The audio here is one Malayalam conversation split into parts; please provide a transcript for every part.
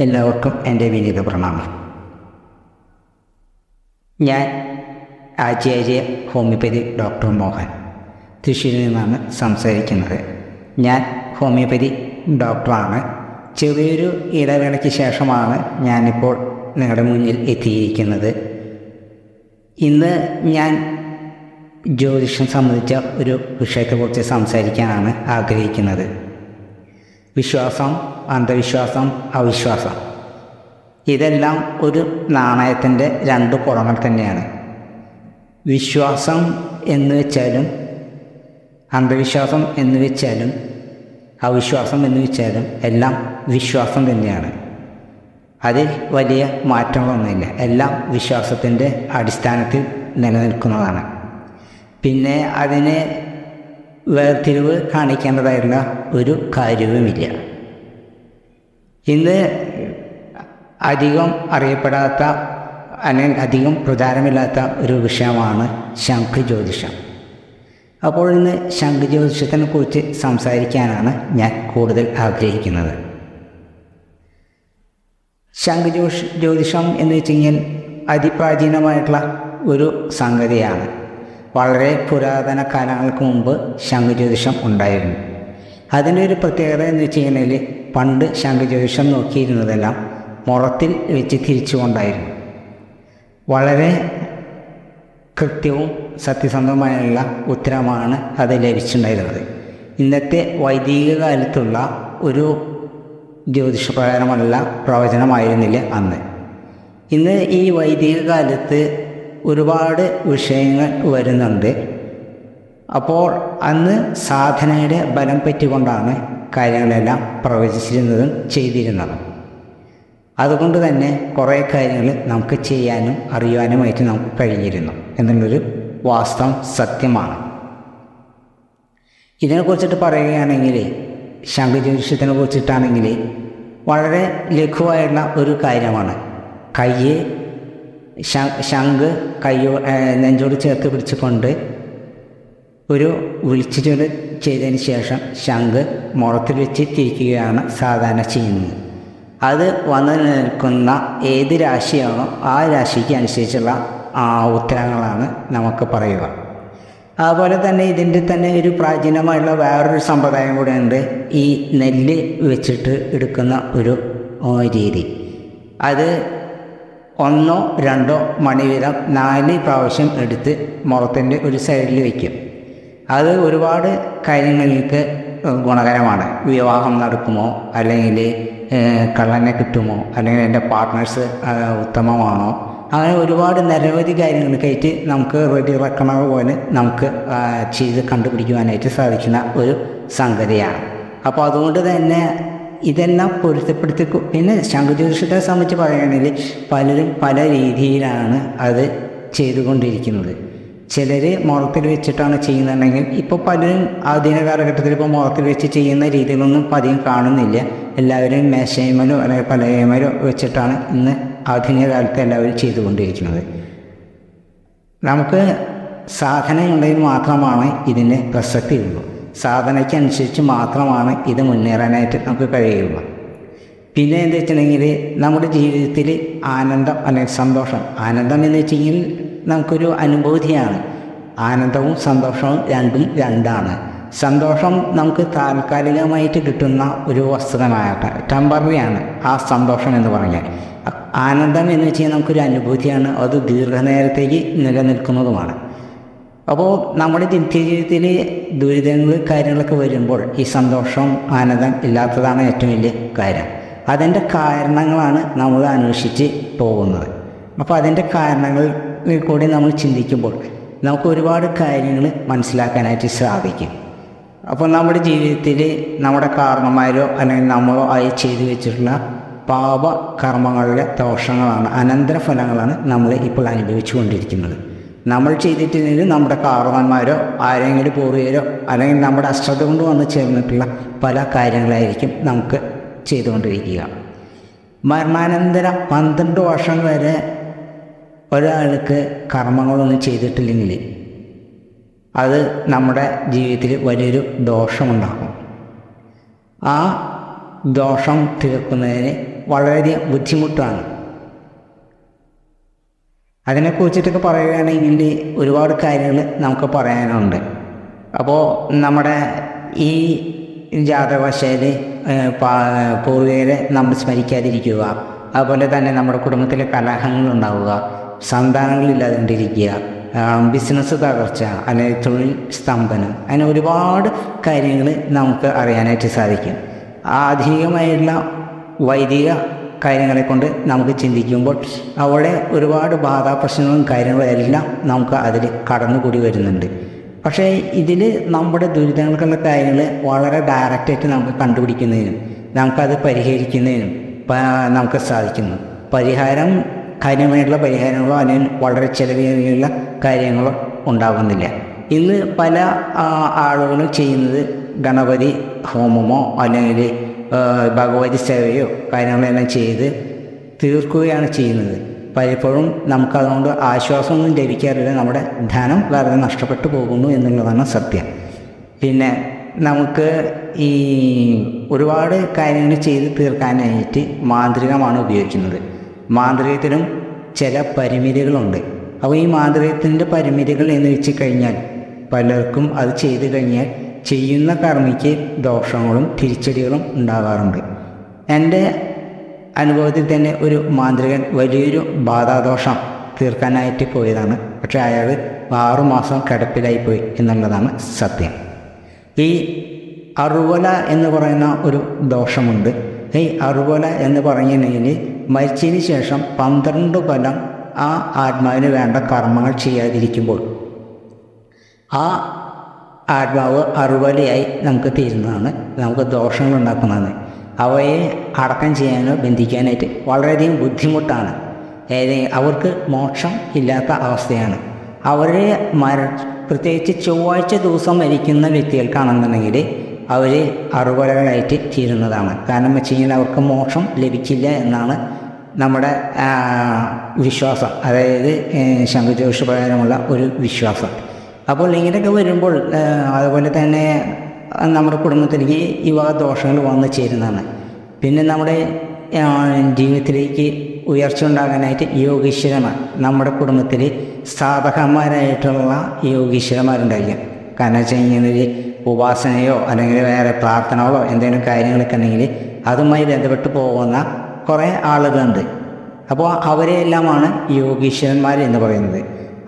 എല്ലാവർക്കും എന്റെ വിനീത പ്രണാമം. ഞാൻ ആചാര്യ ഹോമിയോപ്പതി ഡോക്ടർ മോഹൻ തൃശ്ശൂരിൽ നിന്നാണ് സംസാരിക്കുന്നത്. ഞാൻ ഹോമിയോപ്പതി ഡോക്ടറാണ്. ചെറിയൊരു ഇടവേളയ്ക്ക് ശേഷമാണ് ഞാനിപ്പോൾ നിങ്ങളുടെ മുന്നിൽ എത്തിയിരിക്കുന്നത്. ഇന്ന് ഞാൻ ജ്യോതിഷം സംബന്ധിച്ച ഒരു വിഷയത്തെക്കുറിച്ച് സംസാരിക്കാനാണ് ആഗ്രഹിക്കുന്നത്. വിശ്വാസം അന്ധവിശ്വാസം അവിശ്വാസം. ഇതെല്ലാം ഒരു നാണയത്തിന്റെ രണ്ട് പുറങ്ങൾ തന്നെയാണ്. വിശ്വാസം എന്ന് വെച്ചാലും അന്ധവിശ്വാസം എന്ന് വെച്ചാലും അവിശ്വാസം എന്ന് വെച്ചാലും എല്ലാം വിശ്വാസം തന്നെയാണ്. അതിൽ വലിയ മാറ്റങ്ങളൊന്നുമില്ല. എല്ലാം വിശ്വാസത്തിന്റെ അടിസ്ഥാനത്തിൽ നിലനിൽക്കുന്നതാണ്. പിന്നെ അതിനെ വേർതിരിവ് കാണിക്കേണ്ടതായിട്ടുള്ള ഒരു കാര്യവുമില്ല. ഇന്ന് അധികം അറിയപ്പെടാത്ത അല്ലെങ്കിൽ അധികം പ്രചാരമില്ലാത്ത ഒരു വിഷയമാണ് ശംഖ് ജ്യോതിഷം അപ്പോൾ ഇന്ന് ശംഖ് ജ്യോതിഷത്തിനെ കുറിച്ച് സംസാരിക്കാനാണ് ഞാൻ കൂടുതൽ ആഗ്രഹിക്കുന്നത്. ശംഖ് ജ്യോതിഷം എന്ന് വെച്ച് കഴിഞ്ഞാൽ അതിപ്രാചീനമായിട്ടുള്ള ഒരു സംഗതിയാണ്. വളരെ പുരാതന കാലങ്ങൾക്ക് മുമ്പ് ശംഖുജ്യോതിഷം ഉണ്ടായിരുന്നു. അതിന്റെ ഒരു പ്രത്യേകത എന്ന് വെച്ച് കഴിഞ്ഞാൽ പണ്ട് ശംഖുജ്യോതിഷം നോക്കിയിരുന്നതെല്ലാം മുറത്തിൽ വെച്ച് തിരിച്ചുകൊണ്ടായിരുന്നു. വളരെ കൃത്യവും സത്യസന്ധവുമായുള്ള ഉത്തരമാണ് അത് ലഭിച്ചിട്ടുണ്ടായിരുന്നത്. ഇന്നത്തെ വൈദിക കാലത്തുള്ള ഒരു ജ്യോതിഷ ജ്യോതിഷപ്രകാരമല്ല പ്രവചനമായിരുന്നില്ല അന്ന്. ഇന്ന് ഈ വൈദിക കാലത്ത് ഒരുപാട് വിഷയങ്ങൾ വരുന്നുണ്ട്. അപ്പോൾ അന്ന് സാധനയുടെ ബലം പറ്റിക്കൊണ്ടാണ് കാര്യങ്ങളെല്ലാം പ്രവചിച്ചിരുന്നതും ചെയ്തിരുന്നതും. അതുകൊണ്ട് തന്നെ കുറേ കാര്യങ്ങൾ നമുക്ക് ചെയ്യാനും അറിയുവാനുമായിട്ട് നമുക്ക് കഴിഞ്ഞിരുന്നു. എന്നുള്ളൊരു വാസ്തവം സത്യമാണ്. ഇതിനെക്കുറിച്ചിട്ട് പറയുകയാണെങ്കിൽ ശംഖുജ്യോതിഷത്തിനെ കുറിച്ചിട്ടാണെങ്കിൽ വളരെ ലഘുവായുള്ള ഒരു കാര്യമാണ്. കയ്യ് ശംഖ് കയ്യോ നെഞ്ചോട് ചേർത്ത് പിടിച്ചുകൊണ്ട് ഒരു വിളിച്ചിട്ട് ചെയ്തതിന് ശേഷം ശംഖ് മുളത്തിൽ വെച്ച് തിരിക്കുകയാണ് സാധാരണ ചെയ്യുന്നത്. അത് വന്നു നിൽക്കുന്ന ഏത് രാശിയാണോ ആ രാശിക്ക് അനുസരിച്ചുള്ള ഉത്തരങ്ങളാണ് നമുക്ക് പറയുക. അതുപോലെ തന്നെ ഇതിന്റെ തന്നെ ഒരു പ്രാചീനമായുള്ള വേറൊരു സമ്പ്രദായം കൂടെ ഉണ്ട് ഈ നെല്ല് വെച്ചിട്ട് എടുക്കുന്ന ഒരു രീതി. അത് ഒന്നോ രണ്ടോ മണി വീതം നാല് പ്രാവശ്യം എടുത്ത് മുഖത്തിന്റെ ഒരു സൈഡിൽ വയ്ക്കും. അത് ഒരുപാട് കാര്യങ്ങൾക്ക് ഗുണകരമാണ്. വിവാഹം നടക്കുമോ? അല്ലെങ്കിൽ കള്ളനെ കിട്ടുമോ? അല്ലെങ്കിൽ എന്റെ പാർട്ട്നേഴ്സ് ഉത്തമമാണോ? അങ്ങനെ ഒരുപാട് നിരവധി കാര്യങ്ങൾക്കായിട്ട് നമുക്ക് റെഡി ഇറക്കണ പോലെ നമുക്ക് ചെയ്ത് കണ്ടുപിടിക്കുവാനായിട്ട് സാധിക്കുന്ന ഒരു സംഗതിയാണ്. അപ്പോൾ അതുകൊണ്ട് തന്നെ ഇതെല്ലാം പൊരുത്തപ്പെടുത്തി പിന്നെ ശംഖുജ്യോതിഷത്തെ സംബന്ധിച്ച് പറയുകയാണെങ്കിൽ പലരും പല രീതിയിലാണ് അത് ചെയ്തുകൊണ്ടിരിക്കുന്നത്. ചിലർ മുറത്തിൽ വെച്ചിട്ടാണ് ചെയ്യുന്നുണ്ടെങ്കിൽ ഇപ്പോൾ പലരും ആധുനിക കാലഘട്ടത്തിൽ ഇപ്പോൾ മുറത്തിൽ വെച്ച് ചെയ്യുന്ന രീതികളൊന്നും പതിയും കാണുന്നില്ല. എല്ലാവരും മേശയമലോ അല്ലെങ്കിൽ പലയമലോ വെച്ചിട്ടാണ് ഇന്ന് ആധുനിക കാലത്ത് എല്ലാവരും ചെയ്തുകൊണ്ടിരിക്കുന്നത്. നമുക്ക് സാധനയുണ്ടെങ്കിൽ മാത്രമാണ് ഇതിന്റെ പ്രസക്തിയുള്ളൂ. സാധനയ്ക്കനുസരിച്ച് മാത്രമാണ് ഇത് മുന്നേറാനായിട്ട് നമുക്ക് കഴിയുള്ളൂ. പിന്നെ എന്താ വെച്ചിട്ടുണ്ടെങ്കിൽ നമ്മുടെ ജീവിതത്തിൽ ആനന്ദം അല്ലെങ്കിൽ സന്തോഷം. ആനന്ദം എന്ന് വെച്ച് കഴിഞ്ഞാൽ നമുക്കൊരു അനുഭൂതിയാണ്. ആനന്ദവും സന്തോഷവും രണ്ടും രണ്ടാണ്. സന്തോഷം നമുക്ക് താൽക്കാലികമായിട്ട് കിട്ടുന്ന ഒരു വസ്തുതമാകട്ടെ ടെമ്പററിയാണ് ആ സന്തോഷം എന്ന് പറഞ്ഞാൽ. ആനന്ദം എന്ന് വെച്ച് കഴിഞ്ഞാൽ നമുക്കൊരു അനുഭൂതിയാണ്. അത് ദീർഘനേരത്തേക്ക് നിലനിൽക്കുന്നതുമാണ്. അപ്പോൾ നമ്മുടെ നിത്യജീവിതത്തിൽ ദുരിതങ്ങൾ കാര്യങ്ങളൊക്കെ വരുമ്പോൾ ഈ സന്തോഷം ആനന്ദം ഇല്ലാത്തതാണ് ഏറ്റവും വലിയ കാര്യം. അതിന്റെ കാരണങ്ങളാണ് നമ്മൾ അന്വേഷിച്ച് പോകുന്നത്. അപ്പോൾ അതിന്റെ കാരണങ്ങളിൽ കൂടി നമ്മൾ ചിന്തിക്കുമ്പോൾ നമുക്ക് ഒരുപാട് കാര്യങ്ങൾ മനസ്സിലാക്കാനായിട്ട് സാധിക്കും. അപ്പോൾ നമ്മുടെ ജീവിതത്തിൽ നമ്മുടെ കാരണന്മാരോ അല്ലെങ്കിൽ നമ്മളോ ആയി ചെയ്തു വെച്ചിട്ടുള്ള പാപ കർമ്മങ്ങളുടെ ദോഷങ്ങളാണ് അനന്തരഫലങ്ങളാണ് നമ്മൾ ഇപ്പോൾ അനുഭവിച്ചു കൊണ്ടിരിക്കുന്നത് നമ്മൾ ചെയ്തിട്ടില്ലെങ്കിൽ നമ്മുടെ കാർമാന്മാരോ ആരെങ്കിലും പൂർവികരോ അല്ലെങ്കിൽ നമ്മുടെ അശ്രദ്ധ കൊണ്ട് വന്ന് ചേർന്നിട്ടുള്ള പല കാര്യങ്ങളായിരിക്കും നമുക്ക് ചെയ്തുകൊണ്ടിരിക്കുക. മരണാനന്തരം പന്ത്രണ്ട് വർഷം വരെ ഒരാൾക്ക് കർമ്മങ്ങളൊന്നും ചെയ്തിട്ടില്ലെങ്കിൽ അത് നമ്മുടെ ജീവിതത്തിൽ വലിയൊരു ദോഷമുണ്ടാകും ആ ദോഷം തീർക്കുന്നതിന് വളരെ ബുദ്ധിമുട്ടാണ്. അതിനെക്കുറിച്ചിട്ടൊക്കെ പറയുകയാണെങ്കിൽ ഒരുപാട് കാര്യങ്ങൾ നമുക്ക് പറയാനുണ്ട്. അപ്പോൾ നമ്മുടെ ഈ ജാതകവശയിൽ പൂർവികരെ നമ്മൾ സ്മരിക്കാതിരിക്കുക. അതുപോലെ തന്നെ നമ്മുടെ കുടുംബത്തിലെ കലഹങ്ങൾ ഉണ്ടാവുക സന്താനങ്ങളില്ലാതിരിക്കുക ബിസിനസ് തകർച്ച അല്ലെങ്കിൽ തൊഴിൽ സ്തംഭനം അങ്ങനെ ഒരുപാട് കാര്യങ്ങൾ നമുക്ക് അറിയാനായിട്ട് സാധിക്കും. ആധുനികമായിട്ടുള്ള വൈദിക കാര്യങ്ങളെ കൊണ്ട് നമുക്ക് ചിന്തിക്കുമ്പോൾ അവിടെ ഒരുപാട് ബാധാ പ്രശ്നങ്ങളും കാര്യങ്ങളും എല്ലാം നമുക്ക് അതിൽ കടന്നുകൂടി വരുന്നുണ്ട്. പക്ഷേ ഇതിൽ നമ്മുടെ ദുരിതങ്ങൾക്കുള്ള കാര്യങ്ങൾ വളരെ ഡയറക്റ്റായിട്ട് നമുക്ക് കണ്ടുപിടിക്കുന്നതിനും നമുക്കത് പരിഹരിക്കുന്നതിനും നമുക്ക് സാധിക്കുന്നു. പരിഹാരം കാര്യമായിട്ടുള്ള പരിഹാരങ്ങളോ അല്ലെങ്കിൽ വളരെ ചിലവേറിയുള്ള കാര്യങ്ങളോ ഉണ്ടാകുന്നില്ല. ഇന്ന് പല ആളുകളും ചെയ്യുന്നത് ഗണപതി ഹോമമോ അല്ലെങ്കിൽ ഭഗവതി സേവയോ കാര്യങ്ങളെല്ലാം ചെയ്ത് തീർക്കുകയാണ് ചെയ്യുന്നത്. പലപ്പോഴും നമുക്കതുകൊണ്ട് ആശ്വാസമൊന്നും ലഭിക്കാറില്ല. നമ്മുടെ ധനം വെറുതെ നഷ്ടപ്പെട്ടു പോകുന്നു എന്നുള്ളതാണ് സത്യം. പിന്നെ നമുക്ക് ഈ ഒരുപാട് കാര്യങ്ങൾ ചെയ്ത് തീർക്കാനായിട്ട് മാന്ത്രികമാണ് ഉപയോഗിക്കുന്നത്. മാന്ത്രികത്തിനും ചില പരിമിതികളുണ്ട്. അപ്പോൾ ഈ മാന്ത്രികത്തിന്റെ പരിമിതികൾ എന്ന് വെച്ച് കഴിഞ്ഞാൽ പലർക്കും അത് ചെയ്തു കഴിഞ്ഞാൽ ചെയ്യുന്ന കർമ്മിക്ക് ദോഷങ്ങളും തിരിച്ചടികളും ഉണ്ടാകാറുണ്ട്. എന്റെ അനുഭവത്തിൽ തന്നെ ഒരു മാന്ത്രികൻ വലിയൊരു ബാധാദോഷം തീർക്കാനായിട്ട് പോയതാണ്. പക്ഷേ അയാൾ ആറുമാസം കിടപ്പിലായി പോയി എന്നുള്ളതാണ് സത്യം. ഈ അറുവല എന്ന് പറയുന്ന ഒരു ദോഷമുണ്ട്. ഈ അറുവല എന്ന് പറഞ്ഞിട്ടുണ്ടെങ്കിൽ മരിച്ചതിന് ശേഷം പന്ത്രണ്ട് കൊല്ലം ആ ആത്മാവിന് വേണ്ട കർമ്മങ്ങൾ ചെയ്യാതിരിക്കുമ്പോൾ ആ ആത്മാവ് അറുവലയായി നമുക്ക് തീരുന്നതാണ്. നമുക്ക് ദോഷങ്ങൾ ഉണ്ടാക്കുന്നതാണ് അവയെ അടക്കം ചെയ്യാനോ ബന്ധിക്കാനായിട്ട് വളരെയധികം ബുദ്ധിമുട്ടാണ്. അവർക്ക് മോക്ഷം ഇല്ലാത്ത അവസ്ഥയാണ്. അവരെ മര പ്രത്യേകിച്ച് ചൊവ്വാഴ്ച ദിവസം മരിക്കുന്ന വ്യക്തികൾക്കാണെന്നുണ്ടെങ്കിൽ അവർ അറുവലകളായിട്ട് തീരുന്നതാണ്. കാരണം വെച്ച് കഴിഞ്ഞാൽ അവർക്ക് മോക്ഷം ലഭിക്കില്ല എന്നാണ് നമ്മുടെ വിശ്വാസം. അതായത് ശംഖുജോഷ പ്രകാരമുള്ള ഒരു വിശ്വാസം. അപ്പോൾ ഇങ്ങനെയൊക്കെ വരുമ്പോൾ അതുപോലെ തന്നെ നമ്മുടെ കുടുംബത്തിലേക്ക് ഈ വക ദോഷങ്ങൾ വന്നു ചേരുന്നതാണ്. പിന്നെ നമ്മുടെ ജീവിതത്തിലേക്ക് ഉയർച്ച ഉണ്ടാകാനായിട്ട് യോഗീശ്വരന്മാർ നമ്മുടെ കുടുംബത്തിൽ സാധകന്മാരായിട്ടുള്ള യോഗീശ്വരന്മാരുണ്ടായിരിക്കും കാരണം വെച്ച് കഴിഞ്ഞാൽ ഉപാസനയോ അല്ലെങ്കിൽ വേറെ പ്രാർത്ഥനകളോ എന്തെങ്കിലും കാര്യങ്ങളൊക്കെ ഉണ്ടെങ്കിൽ അതുമായി ബന്ധപ്പെട്ട് പോകുന്ന കുറേ ആളുകളുണ്ട്. അപ്പോൾ അവരെല്ലാമാണ് യോഗീശ്വരന്മാർ എന്ന് പറയുന്നത്.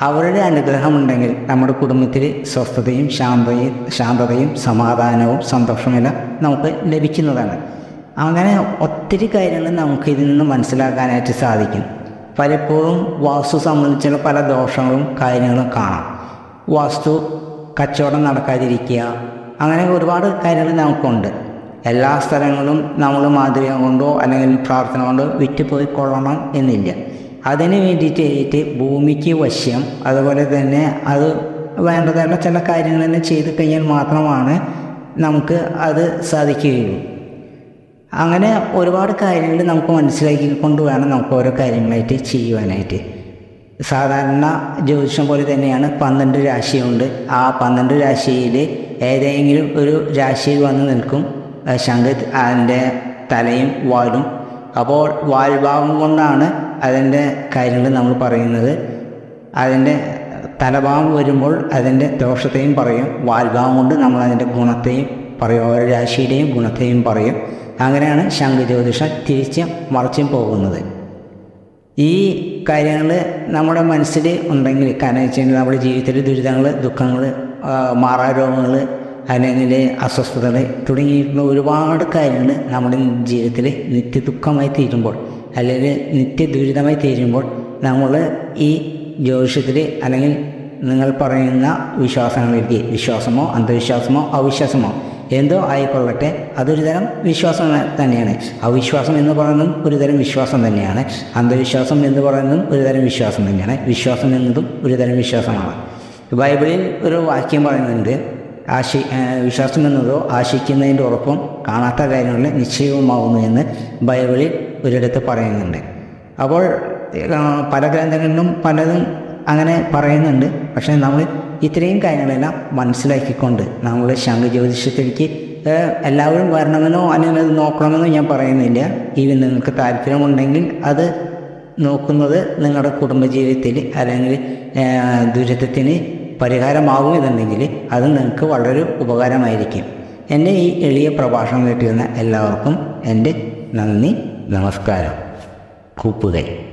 അവരുടെ അനുഗ്രഹം ഉണ്ടെങ്കിൽ നമ്മുടെ കുടുംബത്തിൽ സ്വസ്ഥതയും ശാന്തയും ശാന്തതയും സമാധാനവും സന്തോഷമെല്ലാം നമുക്ക് ലഭിക്കുന്നതാണ്. അങ്ങനെ ഒത്തിരി കാര്യങ്ങൾ നമുക്ക് ഇതിൽ നിന്ന് മനസ്സിലാക്കാനായിട്ട് സാധിക്കും. പലപ്പോഴും വാസ്തു സംബന്ധിച്ചുള്ള പല ദോഷങ്ങളും കാര്യങ്ങളും കാണാം. വാസ്തു കച്ചവടം നടക്കാതിരിക്കുക അങ്ങനെ ഒരുപാട് കാര്യങ്ങൾ നമുക്കുണ്ട്. എല്ലാ സ്ഥലങ്ങളും നമ്മൾ മാതൃകം കൊണ്ടോ അല്ലെങ്കിൽ പ്രാർത്ഥന കൊണ്ടോ വിറ്റുപോയി കൊള്ളണം എന്നില്ല. അതിന് വേണ്ടിയിട്ട് ഭൂമിക്ക് വശ്യം അതുപോലെ തന്നെ അത് വേണ്ടതായുള്ള ചില കാര്യങ്ങൾ തന്നെ ചെയ്ത് കഴിഞ്ഞാൽ മാത്രമാണ് നമുക്ക് അത് സാധിക്കുകയുള്ളൂ. അങ്ങനെ ഒരുപാട് കാര്യങ്ങൾ നമുക്ക് മനസ്സിലാക്കിക്കൊണ്ട് വേണം നമുക്ക് ഓരോ കാര്യങ്ങളായിട്ട് ചെയ്യുവാനായിട്ട്. സാധാരണ ജ്യോതിഷം പോലെ തന്നെയാണ് പന്ത്രണ്ട് രാശിയുണ്ട്. ആ പന്ത്രണ്ട് രാശിയിൽ ഏതെങ്കിലും ഒരു രാശിയിൽ വന്ന് നിൽക്കും. ശംഖ് അതിന്റെ തലയും വാലും. അപ്പോൾ വാൽഭാവം കൊണ്ടാണ് അതിന്റെ കാര്യങ്ങൾ നമ്മൾ പറയുന്നത്. അതിന്റെ തലഭാവം വരുമ്പോൾ അതിന്റെ ദോഷത്തെയും പറയും. വാൽഭാവം കൊണ്ട് നമ്മൾ അതിന്റെ ഗുണത്തെയും പറയും. ഓരോ രാശിയുടെയും ഗുണത്തെയും പറയും. അങ്ങനെയാണ് ശംഖ് ജ്യോതിഷം തിരിച്ചും മറിച്ചും പോകുന്നത്. ഈ കാര്യങ്ങൾ നമ്മുടെ മനസ്സിൽ ഉണ്ടെങ്കിൽ കാരണം വെച്ച് കഴിഞ്ഞാൽ നമ്മുടെ ജീവിതത്തിലെ ദുരിതങ്ങൾ ദുഃഖങ്ങൾ മാറാരോഗങ്ങൾ അല്ലെങ്കിൽ അസ്വസ്ഥതകൾ തുടങ്ങിയിട്ടുള്ള ഒരുപാട് കാര്യങ്ങൾ നമ്മുടെ ജീവിതത്തിൽ നിത്യ ദുഃഖമായി തീരുമ്പോൾ അല്ലെങ്കിൽ നിത്യ ദുരിതമായി തീരുമ്പോൾ നമ്മൾ ഈ ജ്യോതിഷത്തിൽ അല്ലെങ്കിൽ നിങ്ങൾ പറയുന്ന വിശ്വാസങ്ങളിലേക്ക് വിശ്വാസമോ അന്ധവിശ്വാസമോ അവിശ്വാസമോ എന്തോ ആയിക്കൊള്ളട്ടെ അതൊരു തരം വിശ്വാസം തന്നെയാണ്. അവിശ്വാസം എന്ന് പറയുന്നതും ഒരു തരം വിശ്വാസം തന്നെയാണ്. അന്ധവിശ്വാസം എന്ന് പറയുന്നതും ഒരു തരം വിശ്വാസം തന്നെയാണ്. വിശ്വാസം എന്നതും ഒരു തരം വിശ്വാസമാണ്. ബൈബിളിൽ ഒരു വാക്യം പറയുന്നുണ്ട് ആശി വിശ്വാസം എന്നതോ ആശിക്കുന്നതിന്റെ ഉറപ്പും കാണാത്ത കാര്യങ്ങളിൽ നിശ്ചയവുമാവുന്നു എന്ന് ബൈബിളിൽ ഒരിടത്ത് പറയുന്നുണ്ട്. അപ്പോൾ പല ഗ്രന്ഥങ്ങളിലും പലതും അങ്ങനെ പറയുന്നുണ്ട്. പക്ഷേ നമ്മൾ ഇത്രയും കാര്യങ്ങളെല്ലാം മനസ്സിലാക്കിക്കൊണ്ട് നമ്മൾ ശംഖ ജ്യോതിഷത്തിലേക്ക് എല്ലാവരും വരണമെന്നോ അല്ലെങ്കിൽ അത് നോക്കണമെന്നോ ഞാൻ പറയുന്നില്ല. ഇനി നിങ്ങൾക്ക് താല്പര്യമുണ്ടെങ്കിൽ അത് നോക്കുന്നത് നിങ്ങളുടെ കുടുംബജീവിതത്തിൽ അല്ലെങ്കിൽ ദുരിതത്തിന് പരിഹാരമാകും എന്നുണ്ടെങ്കിൽ അത് നിങ്ങൾക്ക് വളരെ ഉപകാരമായിരിക്കും. എന്റെ ഈ എളിയ പ്രഭാഷണം കേട്ടിരുന്ന എല്ലാവർക്കും എന്റെ നന്ദി. não ficaram com o poder.